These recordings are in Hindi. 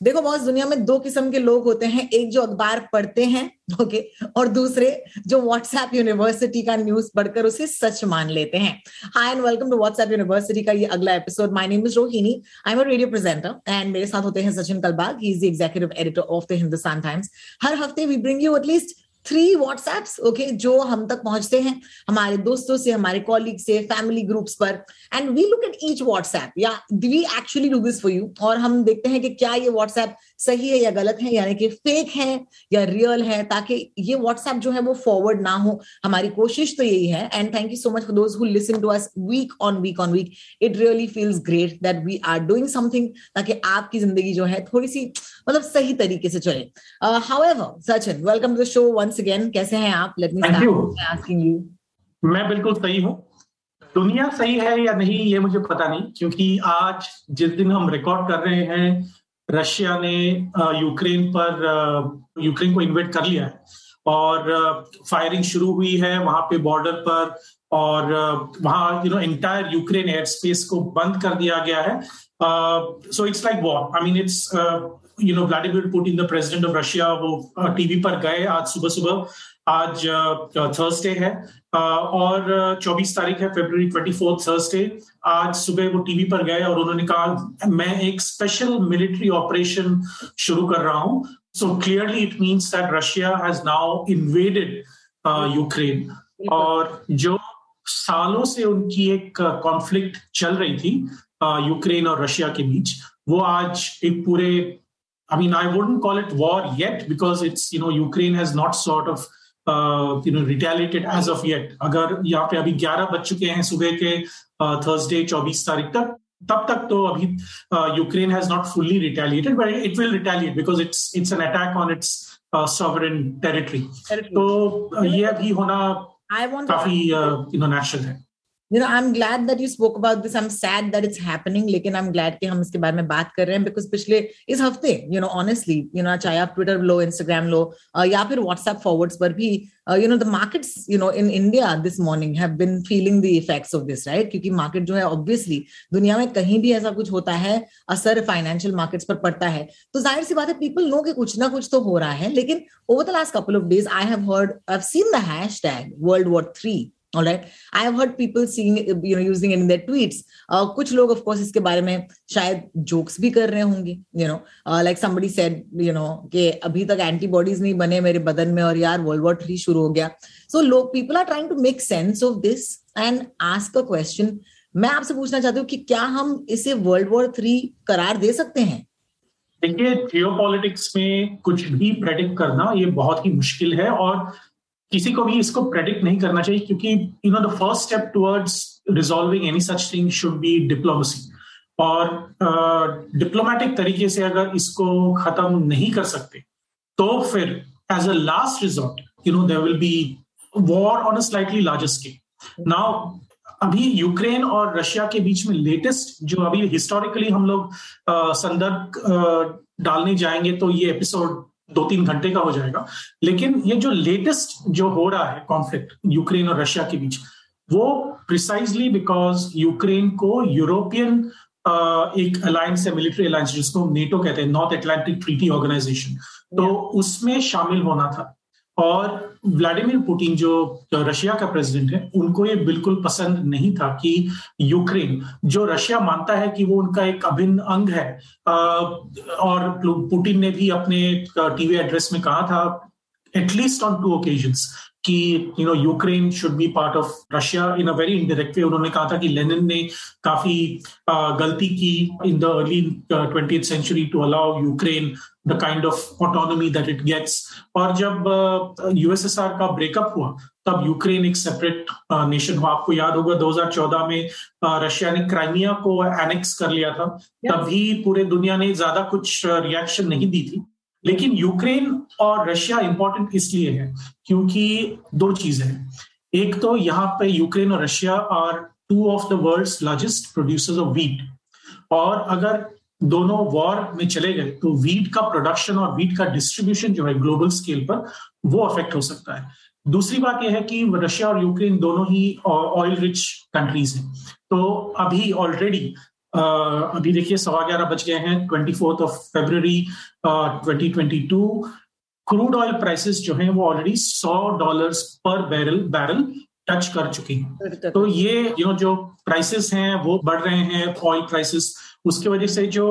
देखो बॉस दुनिया में दो किस्म के लोग होते हैं। एक जो अखबार पढ़ते हैं ओके और दूसरे जो व्हाट्सएप यूनिवर्सिटी का न्यूज़ पढ़कर उसे सच मान लेते हैं। Hi and welcome to WhatsApp university का ये अगला episode my name is Rohini I am a radio presenter and मेरे साथ होते हैं Sachin Kalbag. He is the executive editor of the Hindustan Times हर हफ़्ते we bring you at least three WhatsApps okay जो हम तक पहुँचते हैं हमारे दोस्तों से, हमारे कॉलीग से फैमिली ग्रुप्स पर। And we look at each WhatsApp या we actually do this for you और हम देखते हैं कि क्या ये व्हाट्सएप सही है या गलत है, यानी कि फेक है या रियल है, ताकि ये व्हाट्सएप जो है वो फॉरवर्ड ना हो। हमारी कोशिश तो यही है and thank you so much for those who listen to us week on week on week it really feels great that we are doing something ताकि आपकी ज़िंदगी जो है थोड़ी सी मतलब सही तरीके से चले। However Sachin welcome to the show once again कैसे हैं आप? Let me you. Asking you मैं बिल्कुल सही हूँ। दुनिया सही है या नहीं ये मुझे पता नहीं क्योंकि आज जिस दिन हम रिकॉर्ड कर रहे हैं रशिया ने यूक्रेन पर यूक्रेन को इन्वेट कर लिया है। और फायरिंग शुरू हुई है वहाँ पे बॉर्डर पर और वहाँ you know entire Ukraine air space को बंद कर दिया गया है। So it's like war I mean it's you know Vladimir Putin the president of Russia वो टीवी पर गए आज सुबह सुबह आज थर्सडे है और चौबीस तारीख है फरवरी ट्वेंटी फोर्थ थर्सडे आज सुबह वो टीवी पर गए और उन्होंने कहा मैं एक स्पेशल मिलिट्री ऑपरेशन शुरू कर रहा हूँ so clearly it means that Russia has now invaded Ukraine और जो सालों से उनकी एक कॉन्फ्लिक्ट चल रही थी यूक्रेन और रशिया के बीच वो आज एक पूरे I mean, I wouldn't call it war yet because it's, you know, Ukraine has not sort of, uh, you know, retaliated as of yet. अगर यहाँ पे अभी 11 बज चुके हैं सुबह के थर्सडे 24 तारीख तक तब तक तो अभी Ukraine has not fully retaliated but it will retaliate because it's it's an attack on its sovereign territory तो uh, ये अभी होना I want काफ़ी यू नो नेचुरल है you know i'm glad that you spoke about this i'm sad that it's happening लेकिन i'm glad कि हम इसके बारे में बात कर रहे हैं because पिछले इस हफ़्ते you know honestly you know चाहे आप ट्विटर लो इंस्टाग्राम लो uh, या फिर व्हाट्सएप फॉरवर्ड्स पर भी uh, you know the markets you know in india this morning have been feeling the effects of this right क्योंकि मार्केट जो है obviously दुनिया में कहीं भी ऐसा कुछ होता है असर फाइनेंशियल मार्केट्स पर पड़ता है तो ज़ाहिर सी बात है पीपल नो कि कुछ ना कुछ तो हो रहा है लेकिन over the last couple of days I have heard I have seen the hashtag world war three have heard people seeing you know using it in their uh, कुछ लोग course इसके बारे में शायद जोक्स भी कर रहे होंगे know. Uh, like somebody said you know कि अभी तक एंटीबॉडीज नहीं बने मेरे बदन में और यार वर्ल्ड वॉर थ्री शुरू हो गया। सो लोग people are trying to make sense of this and ask a question मैं आपसे पूछना चाहती हूँ कि क्या हम इसे वर्ल्ड वॉर थ्री करार दे सकते हैं? देखिए जियोपॉलिटिक्स में कुछ भी प्रेडिक्ट करना ये बहुत ही मुश्किल है और किसी को भी इसको प्रेडिक्ट नहीं करना चाहिए क्योंकि you know the first step towards resolving any such thing should be diplomacy और डिप्लोमेटिक uh, तरीके से अगर इसको खत्म नहीं कर सकते तो फिर as a last resort you know there will be war on a slightly larger scale now अभी यूक्रेन और रशिया के बीच में लेटेस्ट जो अभी हिस्टोरिकली हम लोग संदर्भ डालने जाएँगे तो ये एपिसोड दो तीन घंटे का हो जाएगा। लेकिन ये जो लेटेस्ट जो हो रहा है कॉन्फ्लिक्ट यूक्रेन और रशिया के बीच वो प्रिसाइजली बिकॉज़ यूक्रेन को यूरोपियन एक अलायंस है मिलिट्री अलायंस जिसको नेटो कहते हैं नॉर्थ एटलांटिक ट्रीटी ऑर्गेनाइजेशन तो उसमें शामिल होना था। और व्लादिमीर पुतिन जो रशिया का प्रेसिडेंट है, उनको ये बिल्कुल पसंद नहीं था कि यूक्रेन जो रशिया मानता है कि वो उनका एक अभिन्न अंग है और पुतिन ने भी अपने टीवी एड्रेस में कहा था at least on two occasions कि you know Ukraine should be part of Russia in a very indirect way उन्होंने कहा था कि लेनिन ने काफ़ी गलती की in the early twenty century to allow Ukraine the kind of autonomy that it gets और जब यूएसएसआर का ब्रेकअप हुआ तब यूक्रेन एक सेपरेट नेशन हुआ। आपको याद होगा 2014 में रशिया ने क्राइमिया को एनेक्स कर लिया था। Yes. तभी पूरे दुनिया ने ज़्यादा कुछ रिएक्शन नहीं दी थी। लेकिन यूक्रेन और रशिया इंपॉर्टेंट इसलिए है क्योंकि दो चीज़ें हैं। एक तो यहाँ पे यूक्रेन और Russia are two of the world's largest producers of wheat और अगर दोनों वॉर में चले गए तो वीट का प्रोडक्शन और वीट का डिस्ट्रीब्यूशन जो है ग्लोबल स्केल पर वो अफेक्ट हो सकता है। दूसरी बात यह है कि रशिया और यूक्रेन दोनों ही ऑयल रिच कंट्रीज़ हैं। तो अभी ऑलरेडी अभी देखिए सवा ग्यारह बज गए हैं twenty fourth of February twenty twenty two crude oil prices जो हैं वो ऑलरेडी सौ डॉलर पर बैरल बैरल टच कर चुके हैं। तो ये यू नो जो प्राइसेस हैं वो बढ़ रहे हैं ऑयल प्राइसेस उसकी वजह से जो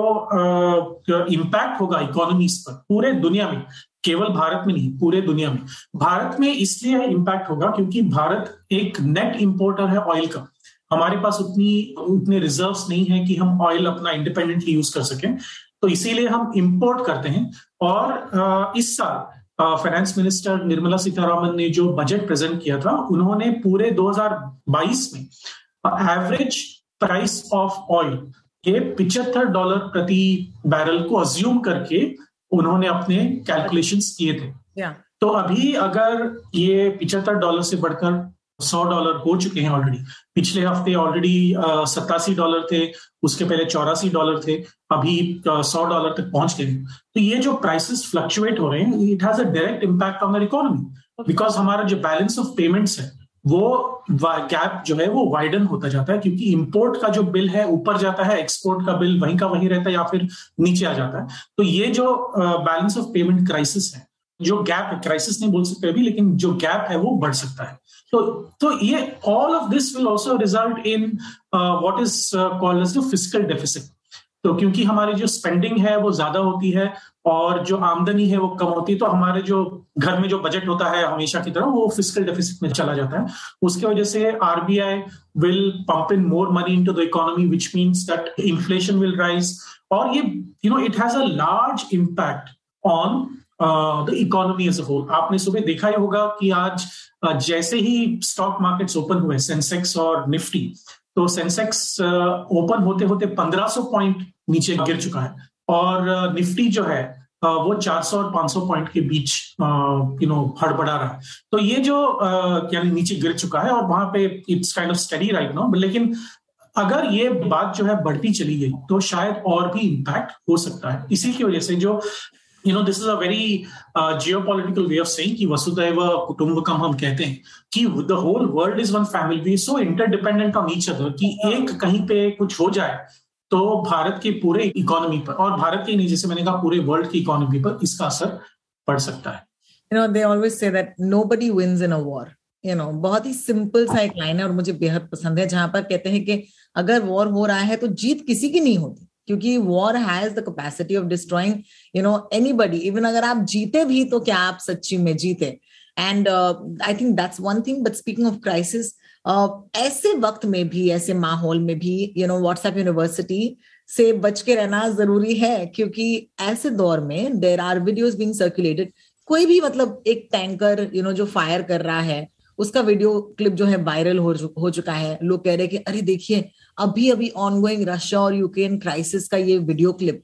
इम्पैक्ट होगा इकोनॉमीज पर पूरे दुनिया में केवल भारत में नहीं पूरे दुनिया में। भारत में इसलिए इम्पैक्ट होगा क्योंकि भारत एक नेट इंपोर्टर है ऑयल का। हमारे पास उतनी उतने रिजर्व्स नहीं है कि हम ऑयल अपना इंडिपेंडेंटली यूज़ कर सकें। तो इसीलिए हम इंपोर्ट करते हैं। और इस साल फाइनेंस मिनिस्टर निर्मला सीतारामन ने जो बजट प्रेजेंट किया था उन्होंने पूरे 2022 में एवरेज प्राइस ऑफ़ ऑयल ये पिछहत्तर डॉलर प्रति बैरल को अज्यूम करके उन्होंने अपने कैलकुलेशंस किए थे। Yeah. तो अभी अगर ये पिछहत्तर डॉलर से बढ़कर सौ डॉलर हो चुके हैं ऑलरेडी पिछले हफ़्ते ऑलरेडी सत्तासी डॉलर थे, उसके पहले चौरासी डॉलर थे, अभी सौ डॉलर तक पहुँच गए तो ये जो प्राइसेस फ्लक्चुएट हो रहे हैं it has a direct impact on the economy because हमारा जो बैलेंस ऑफ़ पेमेंट्स है, वो गैप जो है, वो वाइडन होता जाता है, क्योंकि इंपोर्ट का जो बिल है, ऊपर जाता है एक्सपोर्ट का बिल वहीं का वहीं रहता है या फिर नीचे आ जाता है। तो ये जो बैलेंस ऑफ़ पेमेंट क्राइसिस है जो गैप है क्राइसिस नहीं बोल सकते अभी, लेकिन जो गैप है वो बढ़ सकता है। तो तो ये all of this will also result in what is called as the physical deficit तो क्योंकि हमारी जो स्पेंडिंग है वो ज़्यादा होती है और जो आमदनी है वो कम होती है तो हमारे जो घर में जो बजट होता है हमेशा की तरह वो फ़िज़िकल डेफिसिट में चला जाता है। उसकी वजह से RBI will pump in more money into the economy which means that inflation will rise और ये you know it has a large impact on the economy as a whole आपने सुबह देखा ही होगा कि आज uh, जैसे ही स्टॉक मार्केट्स ओपन हुए सेंसेक्स और निफ्टी तो सेंसेक्स ओपन uh, होते होते 1500 पॉइंट नीचे गिर चुका है। और निफ्टी uh, जो है वो 400 और 500 पॉइंट के बीच यू नो हड़बड़ा रहा है। तो ये जो यानी नीचे गिर चुका है और वहाँ पे it's kind of study right no लेकिन अगर ये बात जो है बढ़ती चली गई तो शायद और भी इम्पैक्ट हो सकता है। इसी की वजह से जो you know this is a very geopolitical way of saying कि वसुदैव कुटुंबकम हम कहते हैं कि the whole world is one family we so interdependent on each other कि एक कहीं पे कुछ हो जाए तो भारत के पूरे इकोनॉमी पर और भारत के नहीं, जैसे मैंने कहा, पूरे वर्ल्ड की इकोनॉमी पर इसका असर पड़ सकता है। You know they always say that nobody wins in a war you know बहुत ही सिंपल सा एक लाइन है और मुझे बेहद पसंद है, जहाँ पर कहते हैं कि अगर वॉर हो रहा है तो जीत किसी की नहीं होती। क्योंकि war has the capacity of destroying you know anybody even अगर आप जीते भी तो क्या आप सच्ची में जीते? And I think that's one thing but speaking of crisis ऐसे वक्त में भी ऐसे माहौल में भी यू नो व्हाट्सएप यूनिवर्सिटी से बच के रहना ज़रूरी है क्योंकि ऐसे दौर में there are videos being circulated कोई भी मतलब एक टैंकर यू नो जो फायर कर रहा है उसका वीडियो क्लिप जो है वायरल हो, हो चुका है। लोग कह रहे हैं कि अरे देखिए अभी अभी ऑनगोइंग रशिया और यूक्रेन क्राइसिस का ये वीडियो क्लिप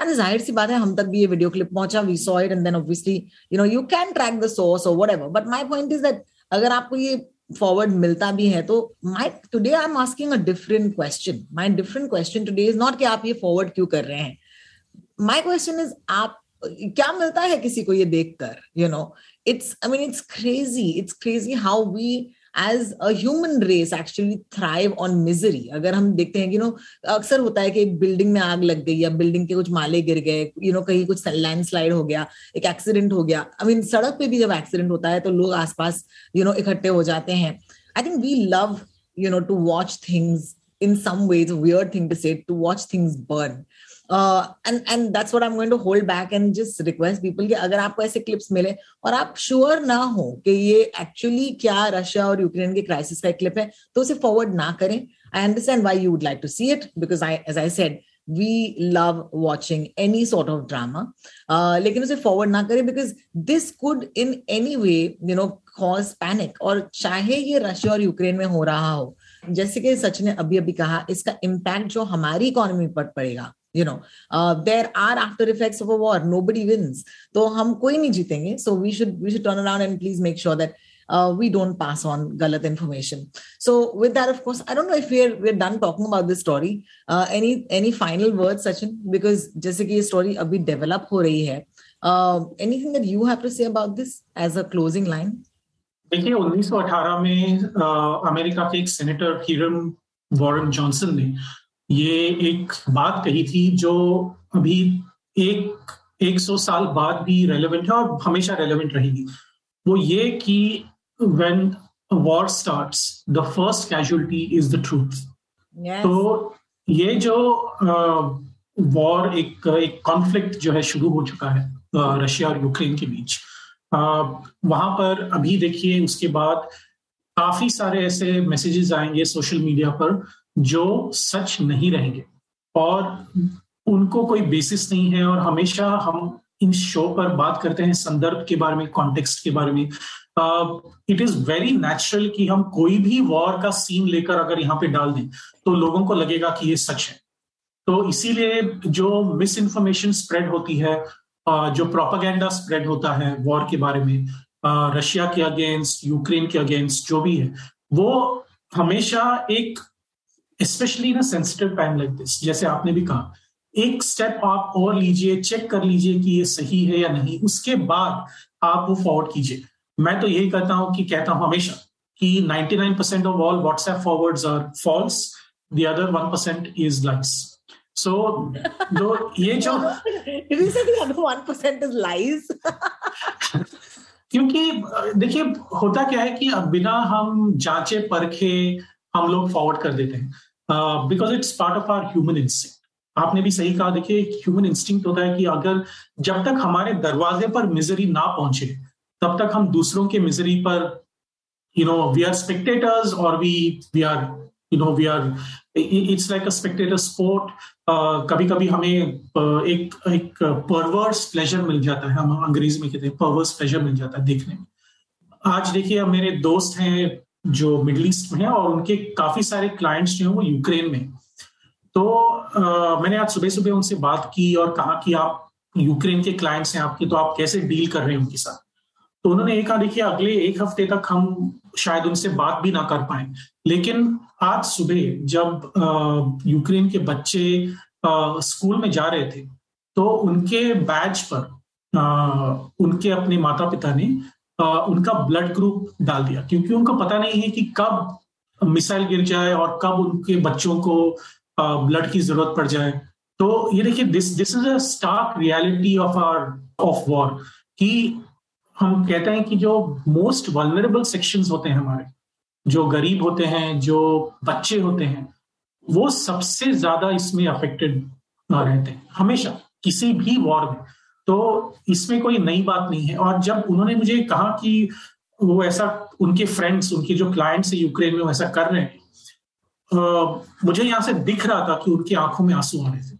एंड ज़ाहिर सी बात है, हम तक भी ये वीडियो क्लिप पहुँचा we saw it and then obviously you know you can track the source और whatever but my point is that अगर आपको ये फॉरवर्ड मिलता भी है तो my today I am asking a different question my different question today is not कि आप ये फॉरवर्ड क्यों कर रहे हैं. माय क्वेश्चन इज़ आप, क्या मिलता है किसी को ये देखकर you know it's I mean it's crazy it's crazy how we as a human race actually thrive on misery अगर हम देखते हैं कि नो अक्सर होता है कि एक बिल्डिंग में आग लग गई या बिल्डिंग के कुछ माले गिर गए यू नो कहीं कुछ लैंडस्लाइड हो गया, एक एक्सीडेंट हो गया। आई मीन सड़क पे भी जब एक्सीडेंट होता है तो लोग आसपास यू नो इकट्ठे हो जाते हैं। I think we love you know to watch things some ways a weird thing to say, to watch things burn uh, and and that's what I'm going to hold back and just request people कि अगर आपको ऐसे क्लिप्स मिले और आप श्योर ना हो कि ये एक्चुअली क्या रशिया और यूक्रेन के क्राइसिस का क्लिप है तो उसे फॉरवर्ड ना करें। I understand why you would like to see it because I as I said we love watching any sort of drama. Uh, लेकिन उसे फॉरवर्ड ना करें because this could in any way you know cause panic और चाहे ये रशिया और यूक्रेन में हो रहा हो। जैसे कि सच ने अभी अभी कहा इसका इम्पैक्ट जो हमारी इकोनॉमी पर पड़ेगा you know uh, there are after effects of a war nobody wins so hum koi nahi jeetenge so we should we should turn around and please make sure that uh, we don't pass on galat information so with that of course i don't know if we're we're done talking about this story uh, any any final words sachin because jaise ki ye story abhi develop ho rahi hai uh, anything that you have to say about this as a closing line देखिए 1918 में अमेरिका के एक सेनेटर हिरम वॉरेन जॉनसन ने ये एक बात कही थी जो अभी एक एक सौ साल बाद भी रेलेवेंट है और हमेशा रेलेवेंट रहेगी। वो ये कि when war starts the first casualty is the truth तो ये जो वॉर एक एक कॉन्फ्लिक्ट जो है शुरू हो चुका है रशिया और यूक्रेन के बीच। वहाँ पर अभी देखिए उसके बाद काफ़ी सारे ऐसे मैसेजेस आएँगे सोशल मीडिया पर। जो सच नहीं रहेंगे। और उनको कोई बेसिस नहीं है और हमेशा हम इन शो पर बात करते हैं संदर्भ के बारे में कॉन्टेक्स्ट के बारे में। इट इज़ वेरी नेचुरल कि हम कोई भी वॉर का सीन लेकर अगर यहाँ पे डाल दें तो लोगों को लगेगा कि ये सच है। तो इसीलिए जो मिस इन्फॉर्मेशन स्प्रेड होती है जो प्रोपागेंडा स्प्रेड होता है वॉर के बारे में रशिया के अगेंस्ट यूक्रेन के अगेंस्ट जो भी है, वो हमेशा एक especially in sensitive time like this जैसे आपने भी कहा एक स्टेप आप और लीजिए चेक कर लीजिए कि ये सही है या नहीं उसके बाद आप वो फॉरवर्ड कीजिए। मैं तो यही कहता हूँ कि कहता हूँ हमेशा कि 99% of all WhatsApp forwards are false the other 1% is likes so दो ये जो क्योंकि देखिए होता क्या है कि बिना हम जांचे परखे हम लोग फॉरवर्ड कर देते हैं। Because it's part of our human instinct आपने भी सही कहा देखिए ह्यूमन इंस्टिंक्ट होता है कि अगर जब तक हमारे दरवाजे पर मिजरी ना पहुँचे तब तक हम दूसरों के मिजरी पर you know we are spectators और we we are you know we are it's like a spectator sport कभी कभी हमें uh, एक एक परवर्स प्लेजर मिल जाता है हम अंग्रेज़ी में कहते हैं परवर्स प्लेजर मिल जाता है देखने में। आज देखिए मेरे दोस्त हैं जो मिडल ईस्ट में है और उनके काफ़ी सारे क्लाइंट्स जो है वो यूक्रेन में तो आ, मैंने आज सुबह सुबह उनसे बात की और कहा कि आप यूक्रेन के क्लाइंट्स हैं आपके तो आप कैसे डील कर रहे हैं उनके साथ? तो उन्होंने एक कहा देखिए अगले एक हफ़्ते तक हम शायद उनसे बात भी ना कर पाए। लेकिन आज सुबह जब यूक्रेन के बच्चे आ, स्कूल में जा रहे थे तो उनके बैच पर आ, उनके अपने माता पिता ने उनका ब्लड ग्रुप डाल दिया। क्योंकि उनको पता नहीं है कि कब मिसाइल गिर जाए और कब उनके बच्चों को ब्लड की ज़रूरत पड़ जाए। तो ये देखिए this this is a stark reality of our of war कि हम कहते हैं कि जो मोस्ट वलनरेबल सेक्शंस होते हैं हमारे, जो गरीब होते हैं, जो बच्चे होते हैं, वो सबसे ज़्यादा इसमें अफेक्टेड रहते हैं। हमेशा, किसी भी वॉर में। तो इसमें कोई नई बात नहीं है। और जब उन्होंने मुझे कहा कि वो ऐसा उनके फ्रेंड्स उनके जो क्लाइंट्स है यूक्रेन में वो ऐसा कर रहे हैं मुझे यहाँ से दिख रहा था कि उनकी आँखों में आँसू आ रहे थे।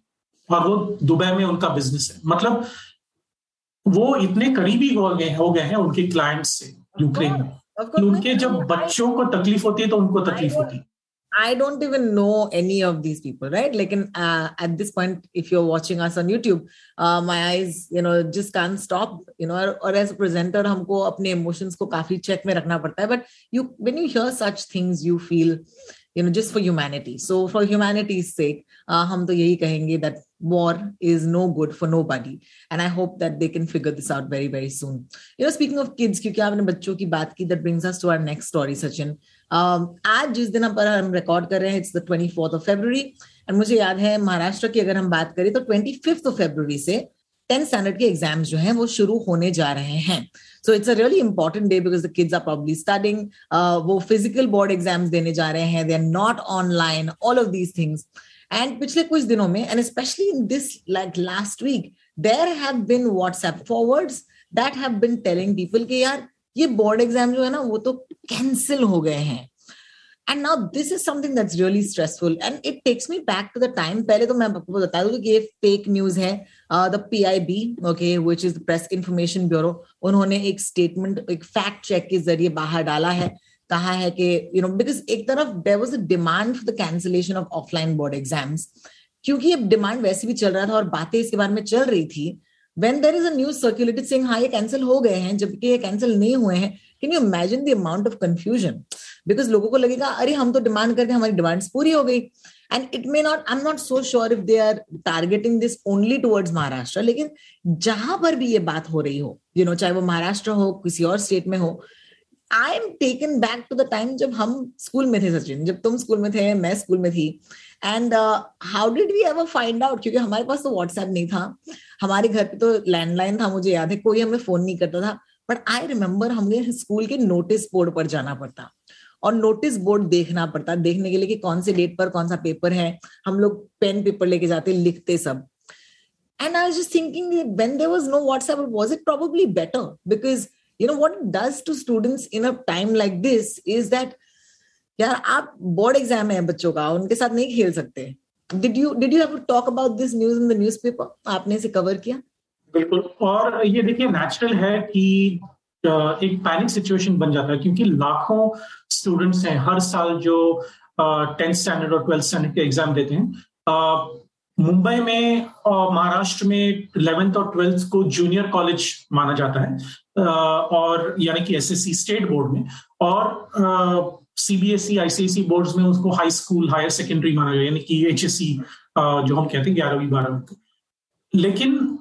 और वो दुबई में उनका बिज़नेस है। मतलब वो इतने करीबी हो गए हो गए हैं उनके क्लाइंट्स से यूक्रेन में कि उनके जब बच्चों को तकलीफ़ होती है तो उनको तकलीफ़ होती है। I don't even know any of these people, right? Like, in, uh, at this point, if you're watching us on YouTube, uh, my eyes, you know, just can't stop, you know, or, or as a presenter, हमको अपने emotions को काफी check में रखना पड़ता है. But you, when you hear such things, you feel, you know, just for humanity. So for humanity's sake, uh, हम तो यही कहेंगे that war is no good for nobody. And I hope that they can figure this out very, very soon. You know, speaking of kids, क्योंकि आपने बच्चों की बात की, that brings us to our next story, Sachin. Um, आज जिस दिन पर हम रिकॉर्ड कर रहे हैं it's the twenty fourth of February and मुझे याद है महाराष्ट्र की अगर हम बात करें तो ट्वेंटी फिफ्थ ऑफ़ फेब्रवरी से टेंथ स्टैंडर्ड के एग्ज़ाम्स जो हैं वो शुरू होने जा रहे हैं. So it's a really important day because the kids are probably starting वो फ़िज़िकल बोर्ड एग्ज़ाम्स देने जा रहे हैं. They are not online all of these things and पिछले कुछ दिनों में and especially in this like last week there have been WhatsApp forwards that have been telling people के यार ये बोर्ड एग्ज़ाम जो है ना, वो तो कैंसिल हो गए हैं। And now this is something that's really stressful and it takes me back to the time पहले तो मैं आपको बता दूँ कि ये फेक न्यूज़ है the PIB okay which is press information bureau उन्होंने एक स्टेटमेंट एक फैक्ट चेक के ज़रिए बाहर डाला है, कहा है कि यू नो बिकॉज़ एक तरफ़ there was a demand for the cancellation of offline board exams क्योंकि अब डिमांड वैसे भी चल रहा था और बातें इसके बारे में चल रही थी वेन देर इज़ अज सर्क्यूलेटेड सिंह हाँ ये कैंसिल हो गए हैं जबकि ये कैंसिल नहीं हुए हैं can you imagine the amount of confusion because लोगों को लगेगा अरे हम तो डिमांड करके हमारी डिमांड्स पूरी हो गई and it may not I am not so sure if they are targeting this only towards Maharashtra लेकिन जहाँ पर भी ये बात हो रही हो यू you नो know, चाहे वो महाराष्ट्र हो किसी और स्टेट में हो I am taken back to the time जब हम स्कूल में थे, सचिन। जब तुम स्कूल में थे, मैं स्कूल में थी। And how did we ever find out क्योंकि हमारे पास तो व्हाट्सएप नहीं था। हमारे घर पे तो लैंडलाइन था, मुझे याद है। कोई हमें फ़ोन नहीं करता था। बट आई रिमेम्बर हमें स्कूल के नोटिस बोर्ड पर जाना पड़ता। और नोटिस बोर्ड देखना पड़ता। देखने के लिए कि कौन से डेट पर कौन सा पेपर है। हम लोग पेन पेपर लेके जाते, लिखते सब। And I just thinking when there was no whatsapp, was it probably better? Because you know, what it does to students in a time like this is that, यार, आप बोर्ड एग्ज़ाम है, बच्चों का, उनके साथ नहीं खेल सकते। Did you did you have to talk about this news in the newspaper आपने इसे कवर किया? बिल्कुल। और ये देखिए नेचुरल है कि एक पैनिक सिचुएशन बन जाता है, क्योंकि लाखों स्टूडेंट्स हैं, हर साल जो टेंथ स्टैंडर्ड और ट्वेल्थ स्टैंडर्ड के एग्ज़ाम देते हैं। मुंबई में और महाराष्ट्र में इलेवेंथ और ट्वेल्थ को जूनियर कॉलेज माना जाता है। और यानी कि एसएससी स्टेट बोर्ड में और सीबीएसई आईसीएसई बोर्ड्स में उसको हाई स्कूल हायर सेकेंडरी माना गया, यानी कि एचएससी जो हम कहते हैं ग्यारहवीं, बारहवीं को लेकिन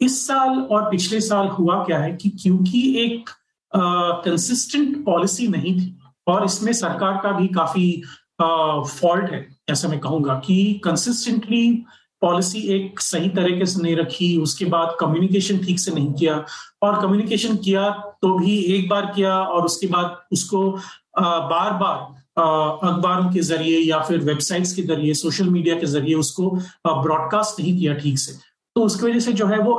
इस साल और पिछले साल हुआ क्या है कि क्योंकि एक कंसिस्टेंट पॉलिसी नहीं थी और इसमें सरकार का भी काफ़ी फॉल्ट है, ऐसा मैं कहूँगा कि कंसिस्टेंटली पॉलिसी एक सही तरीके से नहीं रखी, उसके बाद कम्युनिकेशन ठीक से नहीं किया। और कम्युनिकेशन किया तो भी एक बार किया और उसके बाद उसको बार बार अखबारों के ज़रिए या फिर वेबसाइट्स के ज़रिए सोशल मीडिया के ज़रिए उसको ब्रॉडकास्ट नहीं किया ठीक से। तो उसकी वजह से जो है वो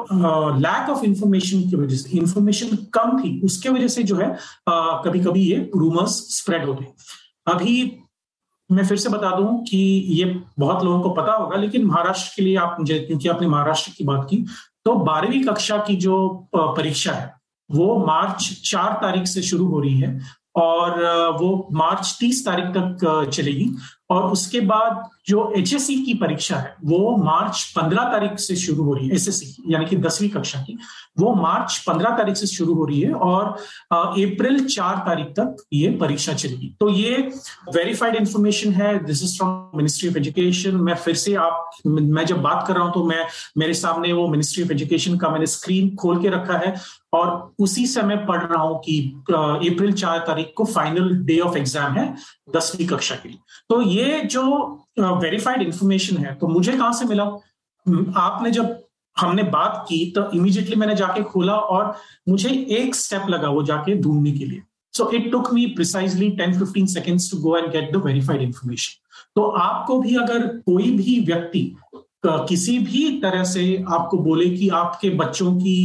लैक ऑफ़ इंफॉर्मेशन की वजह से इंफॉर्मेशन कम थी, उसके वजह से जो है कभी कभी ये रूमर्स स्प्रेड होते अभी मैं फिर से बता दूँ कि ये बहुत लोगों को पता होगा, लेकिन महाराष्ट्र के लिए आप क्योंकि आपने महाराष्ट्र की बात की तो बारहवीं कक्षा की जो परीक्षा है, वो मार्च चार तारीख से शुरू हो रही है और वो मार्च तीस तारीख तक चलेगी। और उसके बाद जो एचएससी की परीक्षा है, वो मार्च पंद्रह तारीख से शुरू हो रही है एस यानी कि दसवीं कक्षा की, वो मार्च पंद्रह तारीख से शुरू हो रही है और अप्रैल चार तारीख तक ये परीक्षा चलेगी। तो ये वेरीफाइड इंफॉर्मेशन है this is from ministry of education मैं फिर से आप, मैं जब बात कर रहा हूँ तो मैं, मेरे सामने वो मिनिस्ट्री ऑफ़ एजुकेशन का मैंने स्क्रीन खोल के रखा है और उसी से मैं पढ़ रहा हूँ कि अप्रैल चार तारीख को फाइनल डे ऑफ़ एग्ज़ाम है दसवीं कक्षा के लिए। तो ये जो वेरीफाइड इंफॉर्मेशन है तो मुझे कहाँ से मिला? आपने जब हमने बात की तो इमीडिएटली मैंने जाके खोला और मुझे एक स्टेप लगा वो जाके ढूँढने के लिए। So it took me precisely ten fifteen seconds to go and get the verified information तो आपको भी अगर कोई भी व्यक्ति किसी भी तरह से आपको बोले कि आपके बच्चों की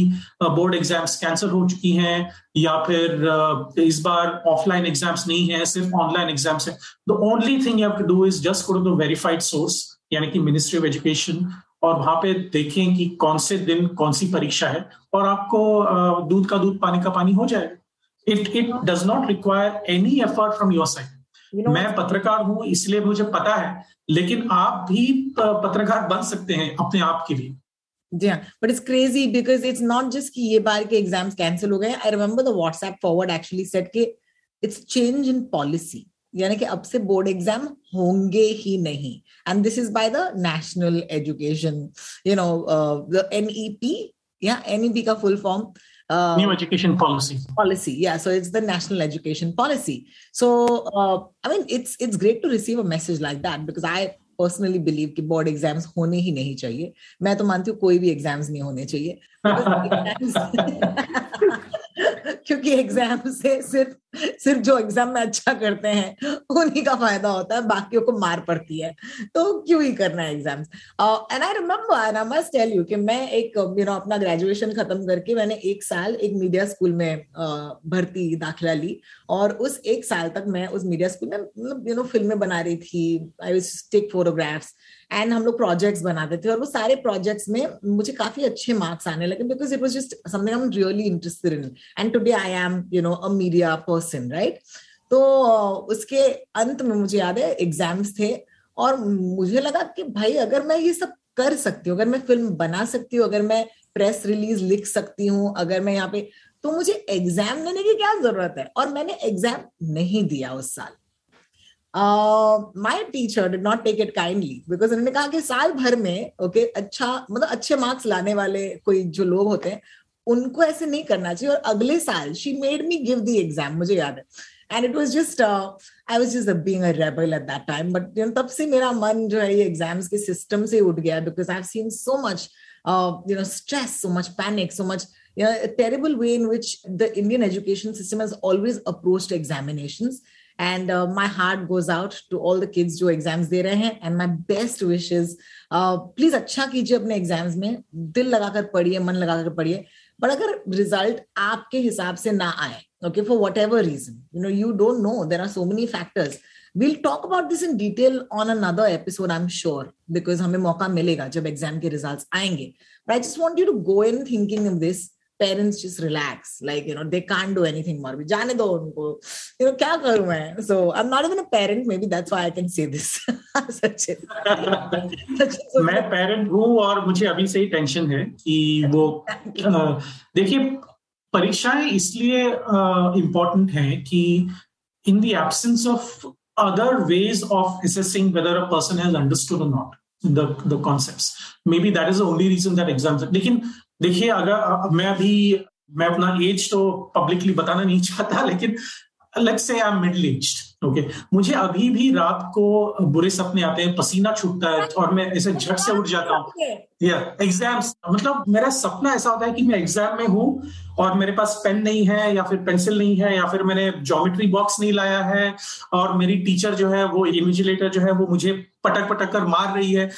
बोर्ड एग्ज़ाम्स कैंसिल हो चुकी हैं, या फिर इस बार ऑफलाइन एग्ज़ाम्स नहीं है, सिर्फ़ ऑनलाइन एग्ज़ाम्स है। The only thing you have to do is just go to the verified source यानी कि मिनिस्ट्री ऑफ़ एजुकेशन और वहाँ पे देखें कि कौन से दिन कौन सी परीक्षा है, और आपको दूध का दूध, पानी का पानी हो जाएगा। It it does not require any effort from your side you know, मैं पत्रकार हूँ इसलिए मुझे पता है लेकिन आप भी पत्रकार बन सकते हैं अपने आप के लिए। Yeah, but it's crazy because it's not just कि ये बार के एग्ज़ाम्स कैंसिल हो गए I remember the WhatsApp forward actually said कि इट्स चेंज इन पॉलिसी यानी कि अब से बोर्ड एग्ज़ाम होंगे ही नहीं। And this is by the national education you know the NEP या एनईपी का full form uh, new education policy policy yeah so it's the national education policy so uh, i mean it's it's great to receive a message like that because i personally believe कि बोर्ड एग्ज़ाम्स होने ही नहीं चाहिए मैं तो मानती हूँ कोई भी एग्ज़ाम्स नहीं होने चाहिए क्योंकि एग्ज़ाम से सिर्फ़ सिर्फ़ जो एग्ज़ाम में अच्छा करते हैं, उन्हीं का फ़ायदा होता है, बाकियों को मार पड़ती है। तो क्यों ही करना है exams and I remember and I must tell you कि मैं एक यू नो अपना ग्रेजुएशन खत्म करके मैंने एक साल एक मीडिया स्कूल में भर्ती दाखिला ली। और उस एक साल तक मैं उस मीडिया स्कूल में यू नो फ़िल्में बना रही थी। I will take photographs and हम लोग प्रोजेक्ट्स बनाते थे और वो सारे प्रोजेक्ट्स में मुझे काफ़ी अच्छे मार्क्स आने लगे because it was just something I am really interested in and today I am you know a media person right तो उसके अंत में मुझे याद है एग्ज़ाम्स थे और मुझे लगा कि भाई, अगर मैं ये सब कर सकती हूँ, अगर मैं फ़िल्म बना सकती हूँ, अगर मैं प्रेस रिलीज़ लिख सकती हूँ, अगर मैं यहाँ पे तो मुझे एग्ज़ाम देने की क्या ज़रूरत है? और मैंने एग्ज़ाम नहीं दिया उस साल। My teacher did not take it kindly because उन्होंने कहा कि साल भर में ओके okay, अच्छा मतलब अच्छे मार्क्स लाने वाले कोई जो लोग होते हैं उनको ऐसे नहीं करना चाहिए और अगले साल she made me give the exam मुझे याद है and it was just I was just being rebel at that time but तब से मेरा मन जो है ये एग्ज़ाम्स के सिस्टम से उठ गया because I have seen so much you know stress so much panic so much you know, a terrible way in which the Indian education system has always approached. And uh, my heart goes out to all the kids जो exams दे रहे हैं and my best wishes. Uh, please अच्छा कीजिए अपने exams में दिल लगाकर पढ़िए मन लगाकर पढ़िए बट अगर रिज़ल्ट आपके हिसाब से ना आए okay for whatever reason you know you don't know there are so many factors we'll talk about this in detail on another episode i'm sure because हमें मौका मिलेगा जब एग्ज़ाम के रिजल्ट्स आएँगे but i just want you to go in thinking of this parents just relax like you know they can't do anything more भी जाने दो उनको you know क्या करूं मैं so I'm not even a parent maybe that's why I can say this Sachin मैं पेरेंट हूँ और मुझे अभी से ही टेंशन है कि वो देखिए परीक्षाएं इसलिए इम्पोर्टेंट है कि in the absence of other ways of assessing whether a person has understood or not the the concepts maybe that is the only reason that exams लेकिन देखिए, अगर मैं अभी मैं अपना एज तो पब्लिकली बताना नहीं चाहता, लेकिन अलग से I am middle aged okay मुझे अभी भी रात को बुरे सपने आते हैं, पसीना छूटता है, और मैं ऐसे झट से उठ जाता हूँ। या एग्ज़ाम्स मतलब मेरा सपना ऐसा होता है कि मैं एग्ज़ाम में हूँ और मेरे पास पेन नहीं है या फिर पेंसिल नहीं है या फिर मैंने ज्योमेट्री बॉक्स नहीं लाया है और मेरी टीचर जो है वो इन्विजिलेटर जो है वो मुझे पटक पटक कर मार रही है।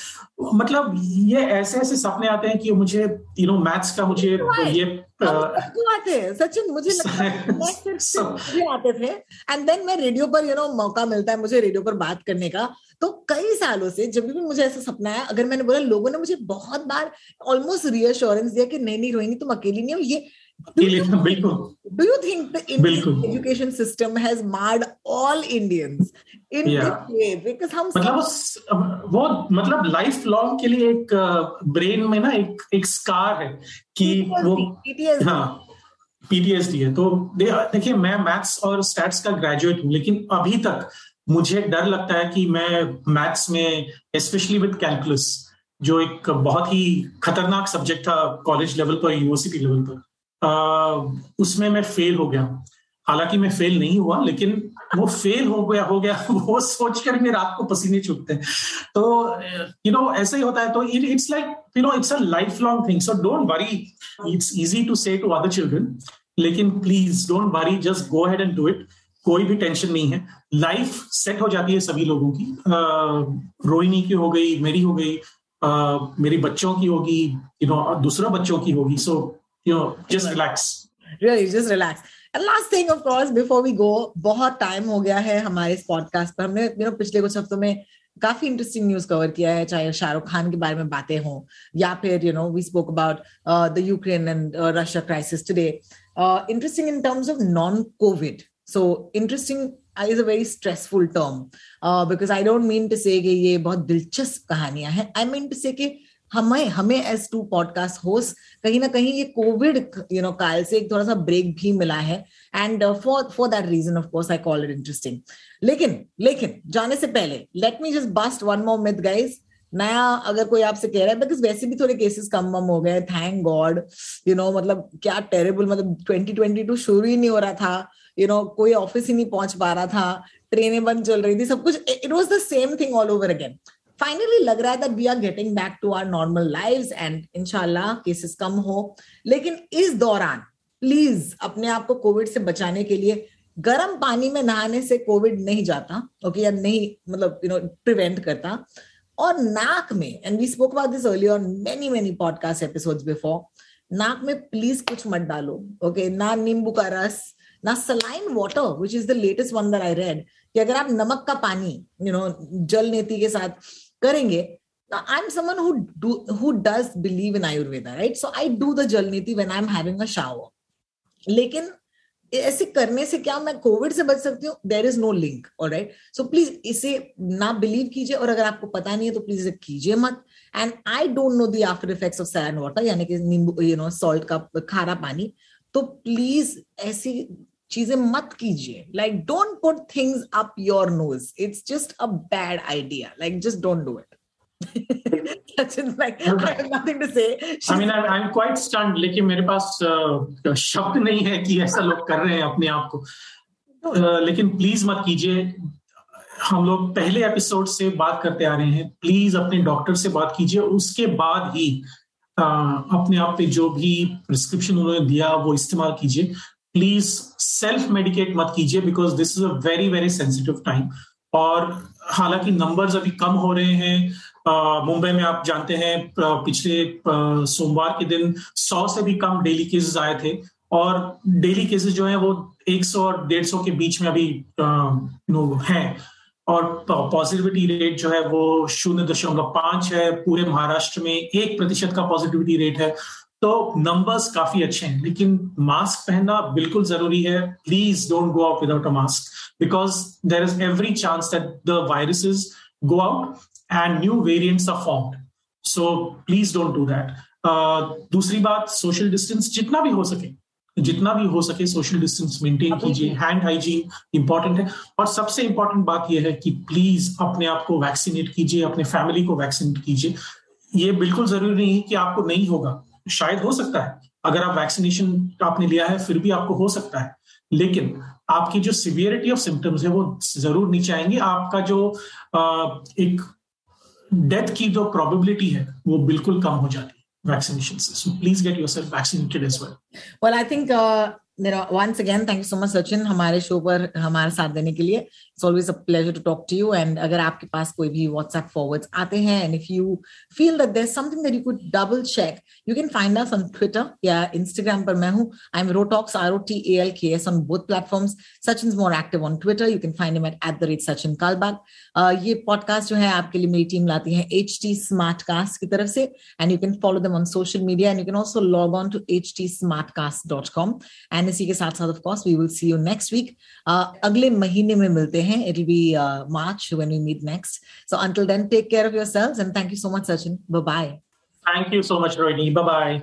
मतलब ये ऐसे ऐसे सपने आते हैं कि मुझे यू नो मैथ्स का मुझे ये आते सचिन मुझे मुझे आते थे। एंड देन मैं रेडियो पर यू नो मौका मिलता है मुझे रेडियो पर बात करने का। तो कई सालों से जब भी मुझे ऐसा सपना आया अगर मैंने बोला लोगों ने मुझे बहुत बार ऑलमोस्ट रियश्योरेंस दिया कि नहीं नहीं रोहिणी तुम अकेली नहीं हो ये the Indian education system has marred all Indians in yeah. this way? Because हम मतलब वो मतलब लाइफ लॉन्ग के लिए एक ब्रेन में ना एक एक स्कार है कि वो हाँ पीटीएसडी है तो देखिए मैं मैथ्स और स्टैट्स का ग्रेजुएट हूँ लेकिन अभी तक मुझे डर लगता है कि मैं मैथ्स में स्पेशली विद कैलकुलस जो एक बहुत ही खतरनाक सब्जेक्ट था कॉलेज लेवल पर यूनिवर्सिटी लेवल पर उसमें मैं फेल हो गया हालाँकि मैं फेल नहीं हुआ, लेकिन वो फेल हो गया हो गया, वो सोचकर मेरे रात को पसीने चुपते हैं। तो यू नो ऐसा ही होता है। तो it's like you know it's a life long thing so don't worry it's easy to say to other children लेकिन please don't worry just go ahead and do it कोई भी टेंशन नहीं है। लाइफ सेट हो जाती है सभी लोगों की। रोहिणी की हो गई, मेरी हो गई मेरी बच्चों की होगी यू नो दूसरों बच्चों की होगी। So know, just relax. Really, just relax. And last thing, of course, before we go, बहुत टाइम हो गया है हमारे इस पॉडकास्ट पर। हमने, you know, पिछले कुछ हफ्तों में काफ़ी इंटरेस्टिंग न्यूज़ कवर किया है, चाहे शाहरुख खान के बारे में बातें हों, या फिर you know we spoke about the Ukraine and Russia crisis today interesting in terms of non covid so interesting very stressful term uh, because I don't mean to say कि ये बहुत दिलचस्प कहानियाँ हैं। Mean to say कि हमें हमें एस टू पॉडकास्ट होस्ट कहीं ना कहीं ये कोविड यू नो काल से एक थोड़ा सा ब्रेक भी मिला है। And for for that reason of course I call it interesting लेकिन लेकिन जाने से पहले let me just bust one more myth guys नया अगर कोई आपसे कह रहा है बिकॉज़ वैसे भी थोड़े केसेस कम वम हो गए थैंक गॉड यू नो मतलब क्या टेरेबल मतलब 2022 शुरू ही नहीं हो रहा था। यू नो कोई ऑफ़िस ही नहीं पहुँच पा रहा था ट्रेनें बंद चल रही थी सब कुछ it was the same thing all over again finally लग रहा है that we are getting back to our normal lives and इनशाला केसेस कम हो लेकिन इस दौरान प्लीज़ अपने आप को कोविड से बचाने के लिए गर्म पानी में नहाने से कोविड नहीं जाता ओके okay, या नहीं मतलब यू नो प्रिवेंट करता और नाक में and we spoke about this early on many many podcast episodes before नाक में प्लीज़ कुछ मत डालो ओके okay? ना नींबू का रस ना saline water which is the latest one that I read कि अगर आप नमक का पानी यू नो जल नीति के साथ करेंगे I am someone who does believe in Ayurveda right so I do the जल नीति when I am having a shower लेकिन ऐसे करने से क्या मैं कोविड से बच सकती हूँ? देर इज़ नो लिंक और राइट सो प्लीज़ इसे ना बिलीव कीजिए और अगर आपको पता नहीं है तो प्लीज़ इसे कीजिए मत. And I don't know the after effects of sand water यानी कि नींबू यू नो सॉल्ट का खारा पानी. तो प्लीज़ ऐसी चीज़ें मत कीजिए। Like don't put things up your nose it's just a bad idea like just don't do it like, I have nothing to say. I mean, I'm, I'm quite stunned. लेकिन मेरे पास uh, शब्द नहीं है कि ऐसा लोग कर रहे हैं अपने आप को। Uh, लेकिन प्लीज़ मत कीजिए। हम लोग पहले एपिसोड से बात करते आ रहे हैं। प्लीज़ अपने डॉक्टर से बात कीजिए। उसके बाद ही uh, अपने आप पे जो भी प्रिस्क्रिप्शन उन्होंने दिया वो इस्तेमाल कीजिए। प्लीज़ सेल्फ मेडिकेट मत कीजिए because this is a very very sensitive time और हालाँकि नंबर्स अभी कम हो रहे हैं मुंबई में आप जानते हैं पिछले सोमवार के दिन सौ से भी कम डेली केसेस आए थे। और डेली केसेस जो है, वो 100 और 150 के बीच में अभी नो, हैं। और पॉजिटिविटी रेट जो है, वो शून्य दशमलव पाँच है। पूरे महाराष्ट्र में एक प्रतिशत का पॉजिटिविटी रेट है। तो नंबर्स काफ़ी अच्छे हैं लेकिन मास्क पहनना बिल्कुल ज़रूरी है। Please don't go out without a mask because there is every chance that the viruses go out and new variants are formed so please don't do that दूसरी बात सोशल डिस्टेंस जितना भी हो सके जितना भी हो सके सोशल डिस्टेंस मेंटेन कीजिए। हैंड हाइजीन इंपॉर्टेंट है। और सबसे इंपॉर्टेंट बात यह है कि प्लीज़ अपने आप को वैक्सीनेट कीजिए अपने फैमिली को वैक्सीनेट कीजिए। ये बिल्कुल ज़रूरी नहीं है कि आपको नहीं होगा। शायद हो सकता है। अगर आप वैक्सीनेशन आपने लिया है, फिर भी आपको हो सकता है। लेकिन आपकी जो सिवियरिटी ऑफ़ सिम्टम्स है, वो ज़रूर नीचे आएँगे। आपका जो एक डेथ की जो प्रोबेबिलिटी है, वो बिल्कुल कम हो जाती है वैक्सीनेशन से। So please get yourself vaccinated as well well I think once again, thank you so much Sachin हमारे शो पर, हमारे साथ देने के लिए। Always a pleasure to talk to you and अगर आपके पास कोई भी व्हाट्सएप फॉरवर्ड्स आते हैं and if you feel that there something that you could double check you can find us on Twitter या इंस्टाग्राम पर मैं हूँ. I am rotalks R O T A L K S on both platforms Sachin more active on Twitter you can find him at at the rate Sachin Kalbag ये पॉडकास्ट जो है आपके लिए मेरी टीम लाती है एच टी स्मार्ट कास्ट की तरफ़ से. And you can follow them on social media and you can also log on to H T smartcast dot com and इसी के साथ साथ of course we will see you next week अगले महीने में मिलते हैं it will be March when we meet next so until then take care of yourselves and thank you so much Sachin bye bye thank you so much Rohini bye bye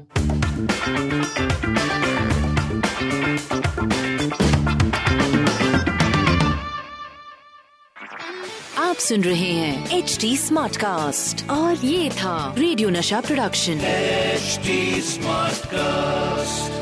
आप सुन रहे हैं एच डी स्मार्ट कास्ट और ये था रेडियो नशा प्रोडक्शन एच स्मार्ट कास्ट